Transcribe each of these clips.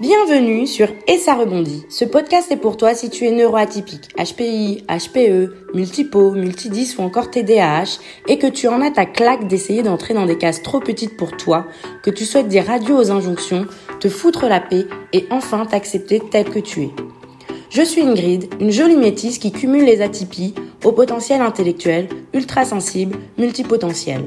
Bienvenue sur Et ça rebondit. Ce podcast est pour toi si tu es neuroatypique, HPI, HPE, multipo, multidis ou encore TDAH et que tu en as ta claque d'essayer d'entrer dans des cases trop petites pour toi, que tu souhaites dire adieu aux injonctions, te foutre la paix et enfin t'accepter tel que tu es. Je suis Ingrid, une jolie métisse qui cumule les atypies au potentiel intellectuel, ultra sensible, multipotentiel.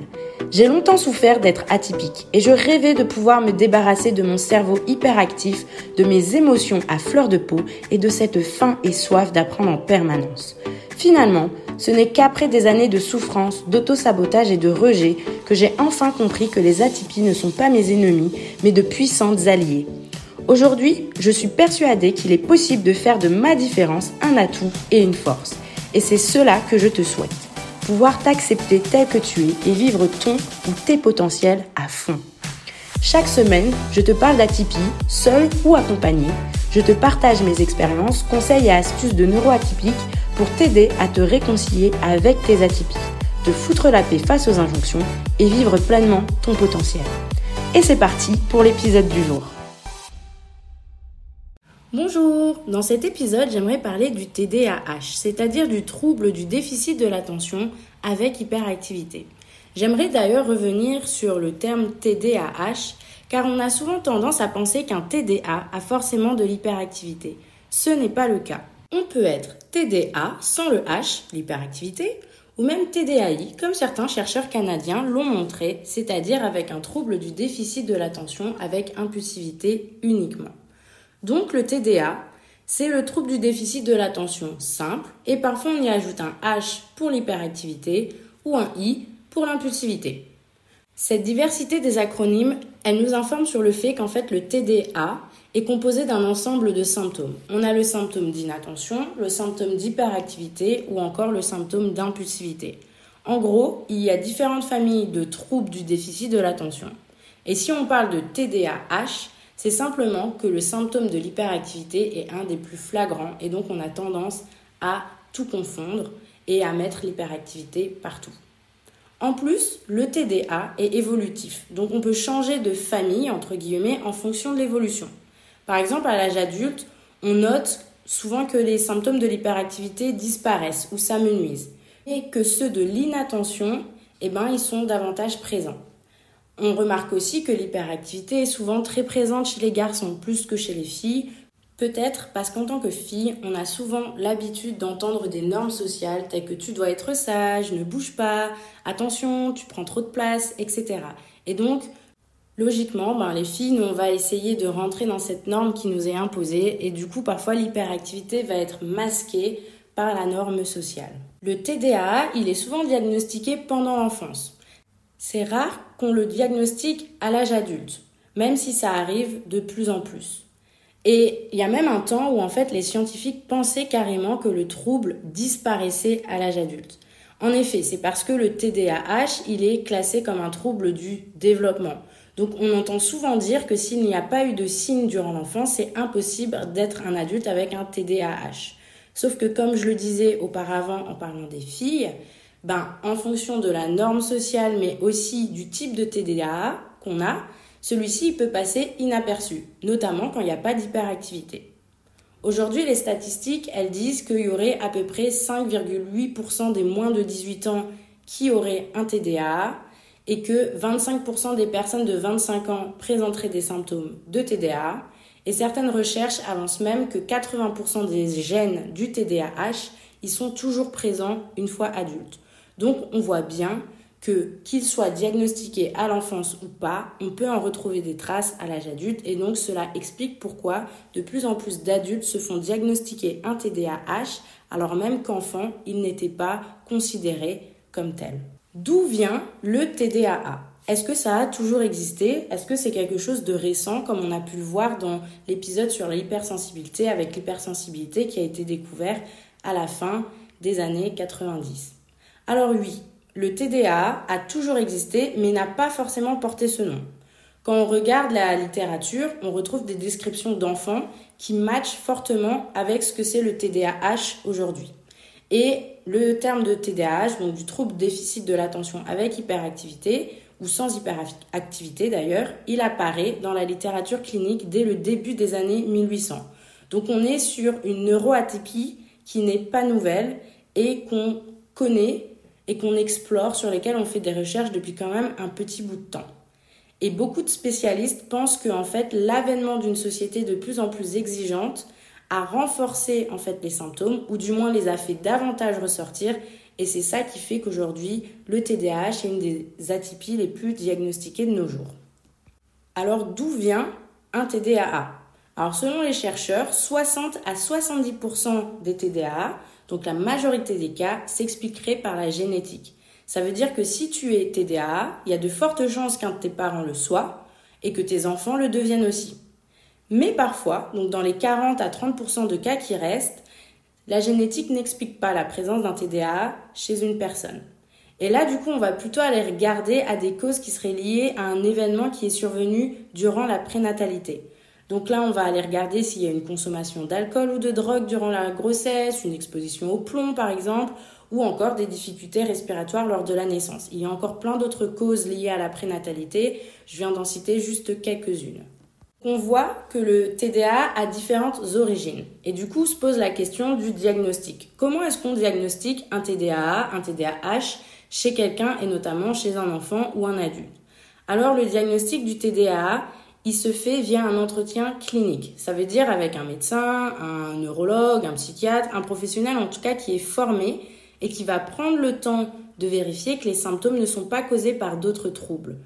J'ai longtemps souffert d'être atypique et je rêvais de pouvoir me débarrasser de mon cerveau hyperactif, de mes émotions à fleur de peau et de cette faim et soif d'apprendre en permanence. Finalement, ce n'est qu'après des années de souffrance, d'auto-sabotage et de rejet que j'ai enfin compris que les atypies ne sont pas mes ennemis, mais de puissantes alliées. Aujourd'hui, je suis persuadée qu'il est possible de faire de ma différence un atout et une force. Et c'est cela que je te souhaite pouvoir t'accepter tel que tu es et vivre ton ou tes potentiels à fond. Chaque semaine, je te parle d'atypie, seul ou accompagné. Je te partage mes expériences, conseils et astuces de neuroatypiques pour t'aider à te réconcilier avec tes atypies, te foutre la paix face aux injonctions et vivre pleinement ton potentiel. Et c'est parti pour l'épisode du jour. Bonjour, dans cet épisode j'aimerais parler du TDAH, c'est-à-dire du trouble du déficit de l'attention avec hyperactivité. J'aimerais d'ailleurs revenir sur le terme TDAH car on a souvent tendance à penser qu'un TDA a forcément de l'hyperactivité. Ce n'est pas le cas. On peut être TDA sans le H, l'hyperactivité, ou même TDAI, comme certains chercheurs canadiens l'ont montré, c'est-à-dire avec un trouble du déficit de l'attention avec impulsivité uniquement. Donc le TDA, c'est le trouble du déficit de l'attention simple et parfois on y ajoute un H pour l'hyperactivité ou un I pour l'impulsivité. Cette diversité des acronymes, elle nous informe sur le fait qu'en fait le TDA est composé d'un ensemble de symptômes. On a le symptôme d'inattention, le symptôme d'hyperactivité ou encore le symptôme d'impulsivité. En gros, il y a différentes familles de troubles du déficit de l'attention. Et si on parle de TDAH, c'est simplement que le symptôme de l'hyperactivité est un des plus flagrants et donc on a tendance à tout confondre et à mettre l'hyperactivité partout. En plus, le TDA est évolutif, donc on peut changer de famille, entre guillemets, en fonction de l'évolution. Par exemple, à l'âge adulte, on note souvent que les symptômes de l'hyperactivité disparaissent ou s'amenuisent, et que ceux de l'inattention, eh ben, ils sont davantage présents. On remarque aussi que l'hyperactivité est souvent très présente chez les garçons plus que chez les filles. Peut-être parce qu'en tant que fille, on a souvent l'habitude d'entendre des normes sociales telles que tu dois être sage, ne bouge pas, attention, tu prends trop de place, etc. Et donc, logiquement, ben, les filles, nous, on va essayer de rentrer dans cette norme qui nous est imposée et du coup, parfois, l'hyperactivité va être masquée par la norme sociale. Le TDAH, il est souvent diagnostiqué pendant l'enfance. C'est rare le diagnostique à l'âge adulte, même si ça arrive de plus en plus. Et il y a même un temps où en fait les scientifiques pensaient carrément que le trouble disparaissait à l'âge adulte. En effet, c'est parce que le TDAH, il est classé comme un trouble du développement. Donc on entend souvent dire que s'il n'y a pas eu de signes durant l'enfance, c'est impossible d'être un adulte avec un TDAH. Sauf que comme je le disais auparavant en parlant des filles, ben, en fonction de la norme sociale, mais aussi du type de TDAH qu'on a, celui-ci peut passer inaperçu, notamment quand il n'y a pas d'hyperactivité. Aujourd'hui, les statistiques, elles disent qu'il y aurait à peu près 5,8% des moins de 18 ans qui auraient un TDAH et que 25% des personnes de 25 ans présenteraient des symptômes de TDAH. Et certaines recherches avancent même que 80% des gènes du TDAH, ils sont toujours présents une fois adultes. Donc on voit bien que qu'il soit diagnostiqué à l'enfance ou pas, on peut en retrouver des traces à l'âge adulte. Et donc cela explique pourquoi de plus en plus d'adultes se font diagnostiquer un TDAH alors même qu'enfant, il n'était pas considéré comme tel. D'où vient le TDAH Est-ce que ça a toujours existé? Est-ce que c'est quelque chose de récent comme on a pu le voir dans l'épisode sur l'hypersensibilité avec l'hypersensibilité qui a été découvert à la fin des années 90 alors oui, le TDA a toujours existé, mais n'a pas forcément porté ce nom. Quand on regarde la littérature, on retrouve des descriptions d'enfants qui matchent fortement avec ce que c'est le TDAH aujourd'hui. Et le terme de TDAH, donc du trouble déficit de l'attention avec hyperactivité, ou sans hyperactivité d'ailleurs, il apparaît dans la littérature clinique dès le début des années 1800. Donc on est sur une neuroatypie qui n'est pas nouvelle et qu'on connaît et qu'on explore, sur lesquelles on fait des recherches depuis quand même un petit bout de temps. Et beaucoup de spécialistes pensent que en fait l'avènement d'une société de plus en plus exigeante a renforcé en fait les symptômes ou du moins les a fait davantage ressortir et c'est ça qui fait qu'aujourd'hui le TDAH est une des atypies les plus diagnostiquées de nos jours. Alors d'où vient un TDAH Alors selon les chercheurs, 60 à 70% des TDAH, donc la majorité des cas, s'expliqueraient par la génétique. Ça veut dire que si tu es TDAH, il y a de fortes chances qu'un de tes parents le soit et que tes enfants le deviennent aussi. Mais parfois, donc dans les 40 à 30% de cas qui restent, la génétique n'explique pas la présence d'un TDAH chez une personne. Et là, du coup, on va plutôt aller regarder à des causes qui seraient liées à un événement qui est survenu durant la prénatalité. Donc là, on va aller regarder s'il y a une consommation d'alcool ou de drogue durant la grossesse, une exposition au plomb par exemple, ou encore des difficultés respiratoires lors de la naissance. Il y a encore plein d'autres causes liées à la prénatalité, je viens d'en citer juste quelques-unes. On voit que le TDA a différentes origines et du coup se pose la question du diagnostic. Comment est-ce qu'on diagnostique un TDAH, un TDAH chez quelqu'un et notamment chez un enfant ou un adulte? Alors le diagnostic du TDAH, il se fait via un entretien clinique. Ça veut dire avec un médecin, un neurologue, un psychiatre, un professionnel en tout cas qui est formé et qui va prendre le temps de vérifier que les symptômes ne sont pas causés par d'autres troubles.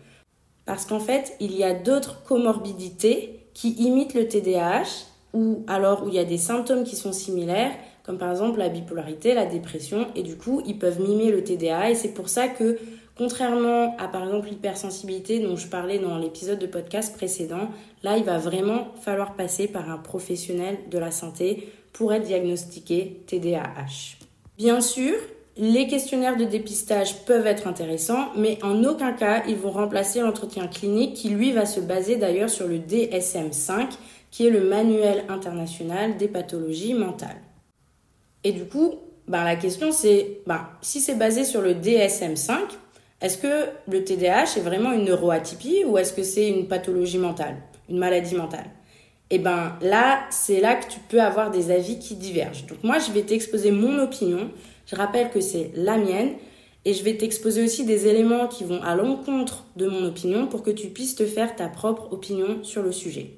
Parce qu'en fait, il y a d'autres comorbidités qui imitent le TDAH ou alors où il y a des symptômes qui sont similaires, comme par exemple la bipolarité, la dépression, et du coup, ils peuvent mimer le TDAH. Et c'est pour ça que, contrairement à par exemple l'hypersensibilité dont je parlais dans l'épisode de podcast précédent, là, il va vraiment falloir passer par un professionnel de la santé pour être diagnostiqué TDAH. Bien sûr, les questionnaires de dépistage peuvent être intéressants, mais en aucun cas ils vont remplacer l'entretien clinique qui lui va se baser d'ailleurs sur le DSM5, qui est le manuel international des pathologies mentales. Et du coup, ben, la question c'est, ben, si c'est basé sur le DSM5, est-ce que le TDAH est vraiment une neuroatypie ou est-ce que c'est une pathologie mentale, une maladie mentale? Et ben là, c'est là que tu peux avoir des avis qui divergent. Donc moi, je vais t'exposer mon opinion je rappelle que c'est la mienne et je vais t'exposer aussi des éléments qui vont à l'encontre de mon opinion pour que tu puisses te faire ta propre opinion sur le sujet.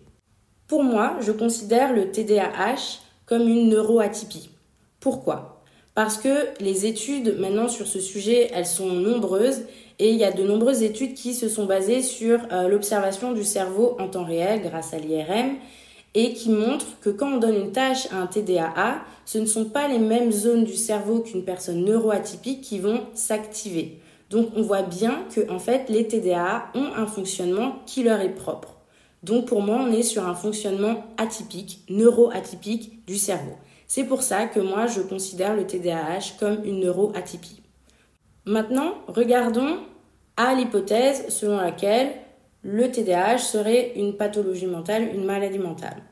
Pour moi, je considère le TDAH comme une neuroatypie. Pourquoi? Parce que les études maintenant sur ce sujet, elles sont nombreuses et il y a de nombreuses études qui se sont basées sur euh, l'observation du cerveau en temps réel grâce à l'IRM et qui montre que quand on donne une tâche à un TDAH, ce ne sont pas les mêmes zones du cerveau qu'une personne neuroatypique qui vont s'activer. Donc on voit bien que en fait les TDAH ont un fonctionnement qui leur est propre. Donc pour moi, on est sur un fonctionnement atypique, neuroatypique du cerveau. C'est pour ça que moi je considère le TDAH comme une neuroatypie. Maintenant, regardons à l'hypothèse selon laquelle le TDAH serait une pathologie mentale, une maladie mentale.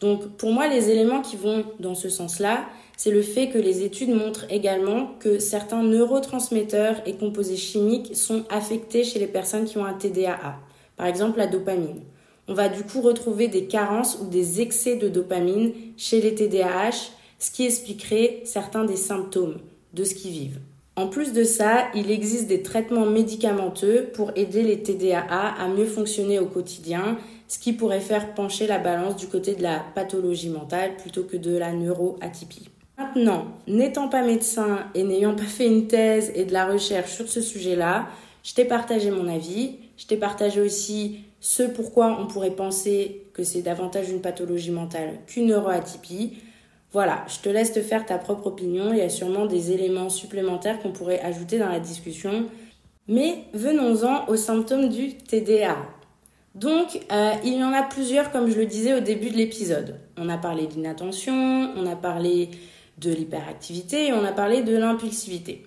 Donc pour moi, les éléments qui vont dans ce sens-là, c'est le fait que les études montrent également que certains neurotransmetteurs et composés chimiques sont affectés chez les personnes qui ont un TDAH. Par exemple, la dopamine. On va du coup retrouver des carences ou des excès de dopamine chez les TDAH, ce qui expliquerait certains des symptômes de ce qu'ils vivent. En plus de ça, il existe des traitements médicamenteux pour aider les TDAH à mieux fonctionner au quotidien, ce qui pourrait faire pencher la balance du côté de la pathologie mentale plutôt que de la neuroatypie. Maintenant, n'étant pas médecin et n'ayant pas fait une thèse et de la recherche sur ce sujet-là, je t'ai partagé mon avis, je t'ai partagé aussi ce pourquoi on pourrait penser que c'est davantage une pathologie mentale qu'une neuroatypie. Voilà, je te laisse te faire ta propre opinion. Il y a sûrement des éléments supplémentaires qu'on pourrait ajouter dans la discussion. Mais venons-en aux symptômes du TDA. Donc, euh, il y en a plusieurs, comme je le disais au début de l'épisode. On a parlé d'inattention, on a parlé de l'hyperactivité et on a parlé de l'impulsivité.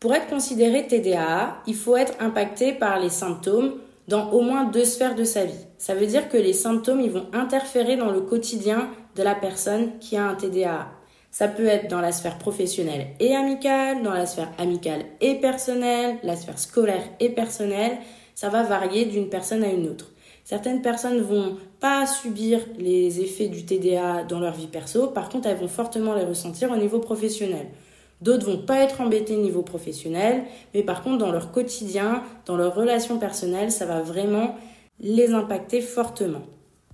Pour être considéré TDA, il faut être impacté par les symptômes dans au moins deux sphères de sa vie. Ça veut dire que les symptômes, ils vont interférer dans le quotidien de la personne qui a un TDAH. Ça peut être dans la sphère professionnelle et amicale, dans la sphère amicale et personnelle, la sphère scolaire et personnelle. ça va varier d'une personne à une autre. Certaines personnes vont pas subir les effets du TDA dans leur vie perso, par contre elles vont fortement les ressentir au niveau professionnel. D'autres vont pas être embêtés au niveau professionnel, mais par contre dans leur quotidien, dans leurs relations personnelles, ça va vraiment les impacter fortement.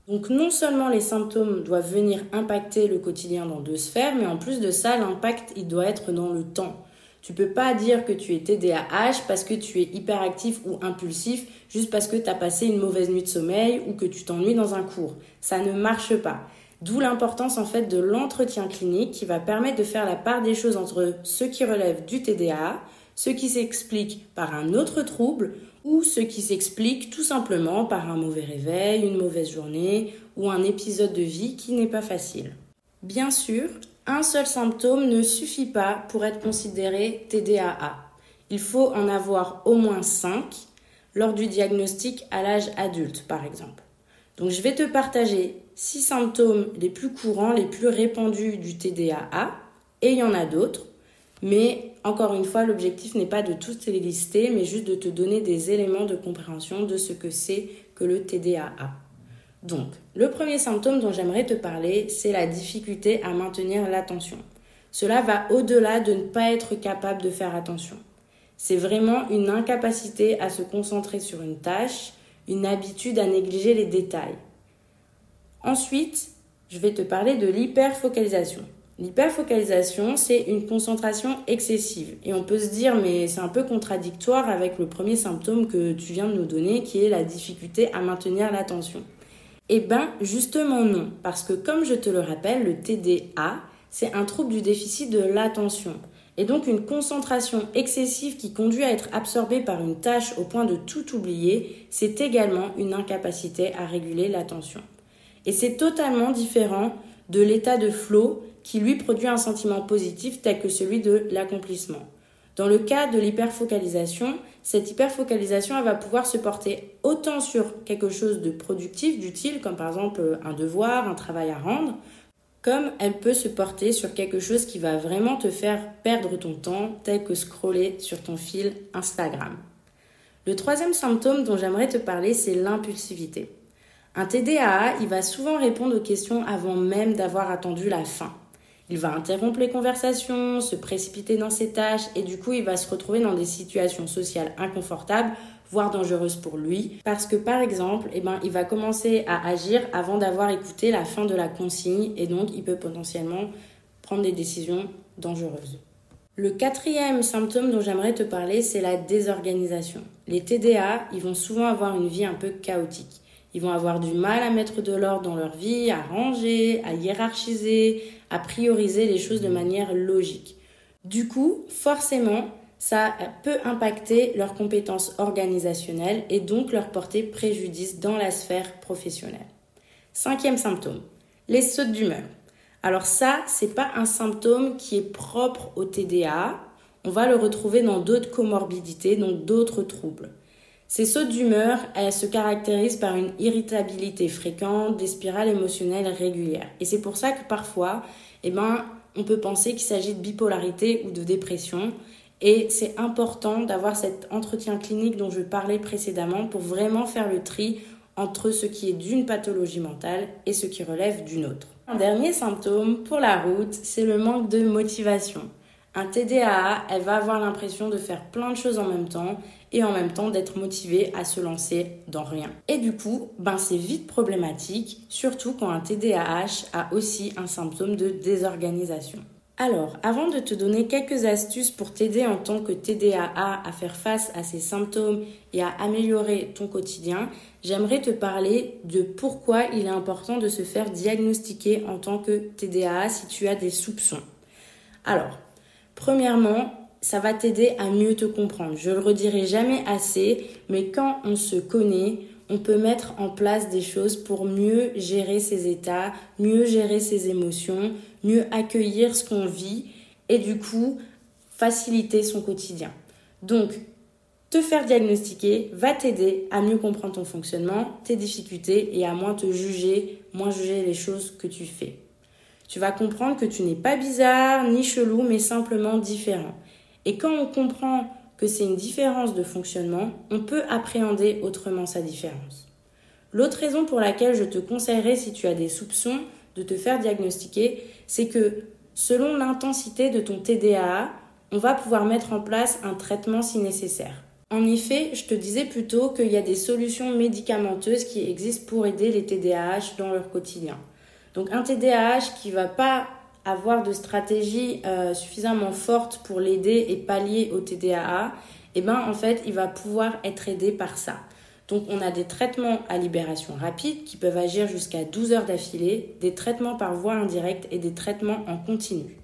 Donc non seulement les symptômes doivent venir impacter le quotidien dans deux sphères, mais en plus de ça, l'impact, il doit être dans le temps. Tu peux pas dire que tu es TDAH parce que tu es hyperactif ou impulsif juste parce que tu as passé une mauvaise nuit de sommeil ou que tu t'ennuies dans un cours. Ça ne marche pas. D'où l'importance en fait de l'entretien clinique qui va permettre de faire la part des choses entre ce qui relève du TDA, ce qui s'explique par un autre trouble ou ce qui s'explique tout simplement par un mauvais réveil, une mauvaise journée ou un épisode de vie qui n'est pas facile. Bien sûr, un seul symptôme ne suffit pas pour être considéré TDAA. Il faut en avoir au moins 5 lors du diagnostic à l'âge adulte, par exemple. Donc je vais te partager 6 symptômes les plus courants, les plus répandus du TDAA, et il y en a d'autres, mais encore une fois, l'objectif n'est pas de toutes les lister, mais juste de te donner des éléments de compréhension de ce que c'est que le TDAA. Donc, le premier symptôme dont j'aimerais te parler, c'est la difficulté à maintenir l'attention. Cela va au-delà de ne pas être capable de faire attention. C'est vraiment une incapacité à se concentrer sur une tâche, une habitude à négliger les détails. Ensuite, je vais te parler de l'hyperfocalisation. L'hyperfocalisation, c'est une concentration excessive. Et on peut se dire, mais c'est un peu contradictoire avec le premier symptôme que tu viens de nous donner, qui est la difficulté à maintenir l'attention. Eh bien, justement non, parce que comme je te le rappelle, le TDA, c'est un trouble du déficit de l'attention. Et donc une concentration excessive qui conduit à être absorbée par une tâche au point de tout oublier, c'est également une incapacité à réguler l'attention. Et c'est totalement différent de l'état de flow qui lui produit un sentiment positif tel que celui de l'accomplissement. Dans le cas de l'hyperfocalisation, cette hyperfocalisation va pouvoir se porter autant sur quelque chose de productif, d'utile, comme par exemple un devoir, un travail à rendre, comme elle peut se porter sur quelque chose qui va vraiment te faire perdre ton temps, tel que scroller sur ton fil Instagram. Le troisième symptôme dont j'aimerais te parler, c'est l'impulsivité. Un TDAA, il va souvent répondre aux questions avant même d'avoir attendu la fin. Il va interrompre les conversations, se précipiter dans ses tâches et du coup il va se retrouver dans des situations sociales inconfortables, voire dangereuses pour lui, parce que par exemple, eh ben, il va commencer à agir avant d'avoir écouté la fin de la consigne et donc il peut potentiellement prendre des décisions dangereuses. Le quatrième symptôme dont j'aimerais te parler, c'est la désorganisation. Les TDA, ils vont souvent avoir une vie un peu chaotique. Ils vont avoir du mal à mettre de l'ordre dans leur vie, à ranger, à hiérarchiser, à prioriser les choses de manière logique. Du coup, forcément, ça peut impacter leurs compétences organisationnelles et donc leur porter préjudice dans la sphère professionnelle. Cinquième symptôme, les sautes d'humeur. Alors ça, c'est pas un symptôme qui est propre au TDA. On va le retrouver dans d'autres comorbidités, donc d'autres troubles. Ces sautes d'humeur, elles se caractérisent par une irritabilité fréquente, des spirales émotionnelles régulières. Et c'est pour ça que parfois, eh ben, on peut penser qu'il s'agit de bipolarité ou de dépression. Et c'est important d'avoir cet entretien clinique dont je parlais précédemment pour vraiment faire le tri entre ce qui est d'une pathologie mentale et ce qui relève d'une autre. Un dernier symptôme pour la route, c'est le manque de motivation. Un TDAA, elle va avoir l'impression de faire plein de choses en même temps et en même temps d'être motivée à se lancer dans rien. Et du coup, ben c'est vite problématique, surtout quand un TDAH a aussi un symptôme de désorganisation. Alors, avant de te donner quelques astuces pour t'aider en tant que TDAA à faire face à ces symptômes et à améliorer ton quotidien, j'aimerais te parler de pourquoi il est important de se faire diagnostiquer en tant que TDAA si tu as des soupçons. Alors, Premièrement, ça va t'aider à mieux te comprendre. Je le redirai jamais assez, mais quand on se connaît, on peut mettre en place des choses pour mieux gérer ses états, mieux gérer ses émotions, mieux accueillir ce qu'on vit et du coup faciliter son quotidien. Donc, te faire diagnostiquer va t'aider à mieux comprendre ton fonctionnement, tes difficultés et à moins te juger, moins juger les choses que tu fais. Tu vas comprendre que tu n'es pas bizarre ni chelou, mais simplement différent. Et quand on comprend que c'est une différence de fonctionnement, on peut appréhender autrement sa différence. L'autre raison pour laquelle je te conseillerais, si tu as des soupçons, de te faire diagnostiquer, c'est que selon l'intensité de ton TDAA, on va pouvoir mettre en place un traitement si nécessaire. En effet, je te disais plutôt qu'il y a des solutions médicamenteuses qui existent pour aider les TDAH dans leur quotidien. Donc un TDAH qui va pas avoir de stratégie euh, suffisamment forte pour l'aider et pallier au TDAH, eh ben en fait, il va pouvoir être aidé par ça. Donc on a des traitements à libération rapide qui peuvent agir jusqu'à 12 heures d'affilée, des traitements par voie indirecte et des traitements en continu.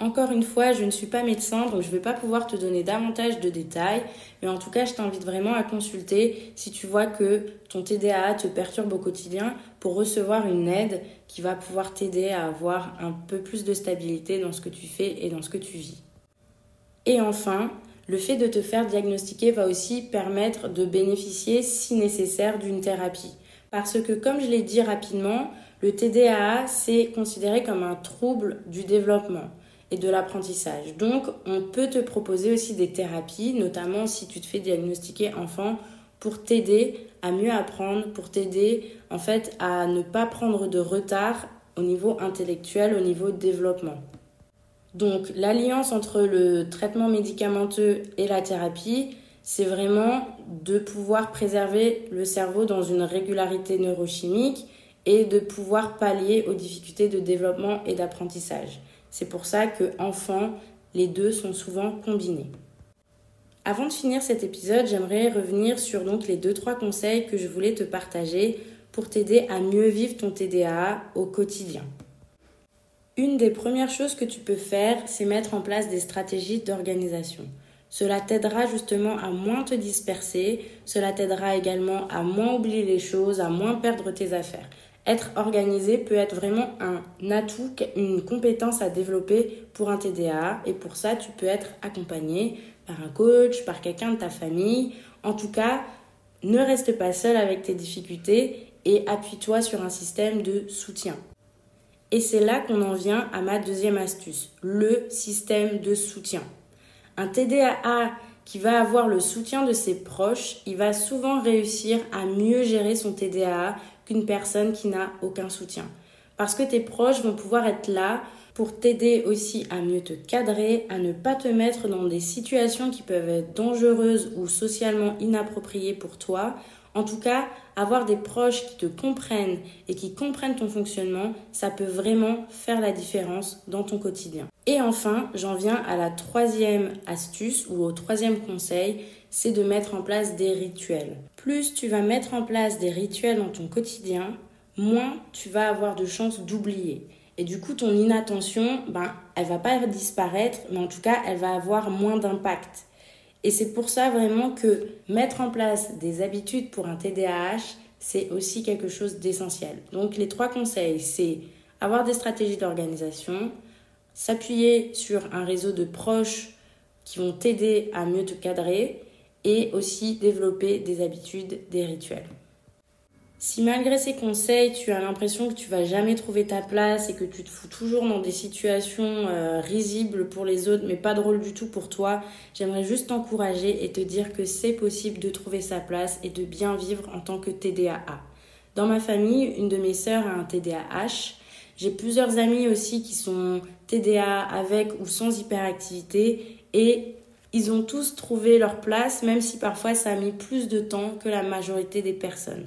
Encore une fois, je ne suis pas médecin, donc je ne vais pas pouvoir te donner davantage de détails, mais en tout cas, je t'invite vraiment à consulter si tu vois que ton TDAA te perturbe au quotidien pour recevoir une aide qui va pouvoir t'aider à avoir un peu plus de stabilité dans ce que tu fais et dans ce que tu vis. Et enfin, le fait de te faire diagnostiquer va aussi permettre de bénéficier, si nécessaire, d'une thérapie. Parce que, comme je l'ai dit rapidement, le TDAA, c'est considéré comme un trouble du développement et de l'apprentissage. Donc, on peut te proposer aussi des thérapies, notamment si tu te fais diagnostiquer enfant, pour t'aider à mieux apprendre, pour t'aider en fait à ne pas prendre de retard au niveau intellectuel, au niveau développement. Donc, l'alliance entre le traitement médicamenteux et la thérapie, c'est vraiment de pouvoir préserver le cerveau dans une régularité neurochimique et de pouvoir pallier aux difficultés de développement et d'apprentissage. C'est pour ça que enfant, les deux sont souvent combinés. Avant de finir cet épisode, j'aimerais revenir sur donc les deux trois conseils que je voulais te partager pour t'aider à mieux vivre ton TDAA au quotidien. Une des premières choses que tu peux faire, c'est mettre en place des stratégies d'organisation. Cela t'aidera justement à moins te disperser, cela t'aidera également à moins oublier les choses, à moins perdre tes affaires. Être organisé peut être vraiment un atout, une compétence à développer pour un TDA. Et pour ça, tu peux être accompagné par un coach, par quelqu'un de ta famille. En tout cas, ne reste pas seul avec tes difficultés et appuie-toi sur un système de soutien. Et c'est là qu'on en vient à ma deuxième astuce, le système de soutien. Un TDAA qui va avoir le soutien de ses proches, il va souvent réussir à mieux gérer son TDAA qu'une personne qui n'a aucun soutien. Parce que tes proches vont pouvoir être là pour t'aider aussi à mieux te cadrer, à ne pas te mettre dans des situations qui peuvent être dangereuses ou socialement inappropriées pour toi. En tout cas, avoir des proches qui te comprennent et qui comprennent ton fonctionnement, ça peut vraiment faire la différence dans ton quotidien. Et enfin, j'en viens à la troisième astuce ou au troisième conseil, c'est de mettre en place des rituels. Plus tu vas mettre en place des rituels dans ton quotidien, moins tu vas avoir de chances d'oublier. Et du coup, ton inattention, ben, elle va pas disparaître, mais en tout cas, elle va avoir moins d'impact. Et c'est pour ça vraiment que mettre en place des habitudes pour un TDAH, c'est aussi quelque chose d'essentiel. Donc les trois conseils, c'est avoir des stratégies d'organisation, s'appuyer sur un réseau de proches qui vont t'aider à mieux te cadrer et aussi développer des habitudes, des rituels. Si malgré ces conseils, tu as l'impression que tu vas jamais trouver ta place et que tu te fous toujours dans des situations euh, risibles pour les autres mais pas drôles du tout pour toi, j'aimerais juste t'encourager et te dire que c'est possible de trouver sa place et de bien vivre en tant que TDAA. Dans ma famille, une de mes sœurs a un TDAH. J'ai plusieurs amis aussi qui sont TDA avec ou sans hyperactivité et ils ont tous trouvé leur place, même si parfois ça a mis plus de temps que la majorité des personnes.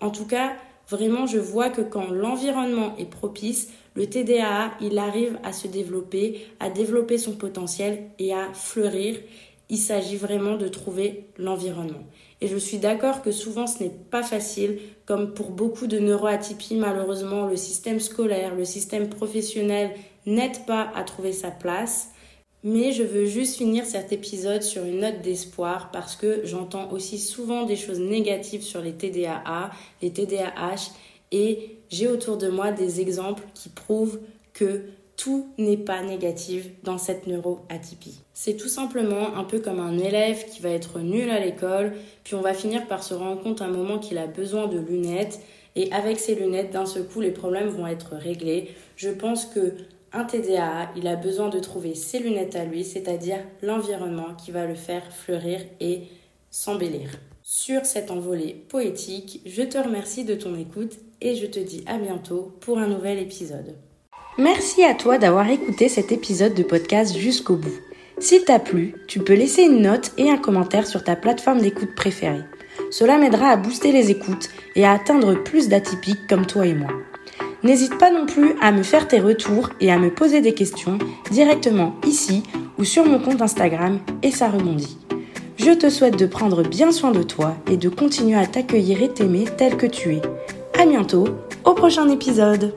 En tout cas, vraiment, je vois que quand l'environnement est propice, le TDAA, il arrive à se développer, à développer son potentiel et à fleurir. Il s'agit vraiment de trouver l'environnement. Et je suis d'accord que souvent ce n'est pas facile, comme pour beaucoup de neuroatypies, malheureusement, le système scolaire, le système professionnel n'aide pas à trouver sa place. Mais je veux juste finir cet épisode sur une note d'espoir parce que j'entends aussi souvent des choses négatives sur les TDAA, les TDAH et j'ai autour de moi des exemples qui prouvent que tout n'est pas négatif dans cette neuroatypie. C'est tout simplement un peu comme un élève qui va être nul à l'école, puis on va finir par se rendre compte un moment qu'il a besoin de lunettes, et avec ces lunettes, d'un seul coup, les problèmes vont être réglés. Je pense que un TDAA, il a besoin de trouver ses lunettes à lui, c'est-à-dire l'environnement qui va le faire fleurir et s'embellir. Sur cette envolée poétique, je te remercie de ton écoute et je te dis à bientôt pour un nouvel épisode. Merci à toi d'avoir écouté cet épisode de podcast jusqu'au bout. S'il t'a plu, tu peux laisser une note et un commentaire sur ta plateforme d'écoute préférée. Cela m'aidera à booster les écoutes et à atteindre plus d'atypiques comme toi et moi. N'hésite pas non plus à me faire tes retours et à me poser des questions directement ici ou sur mon compte Instagram et ça rebondit. Je te souhaite de prendre bien soin de toi et de continuer à t'accueillir et t'aimer tel que tu es. À bientôt, au prochain épisode!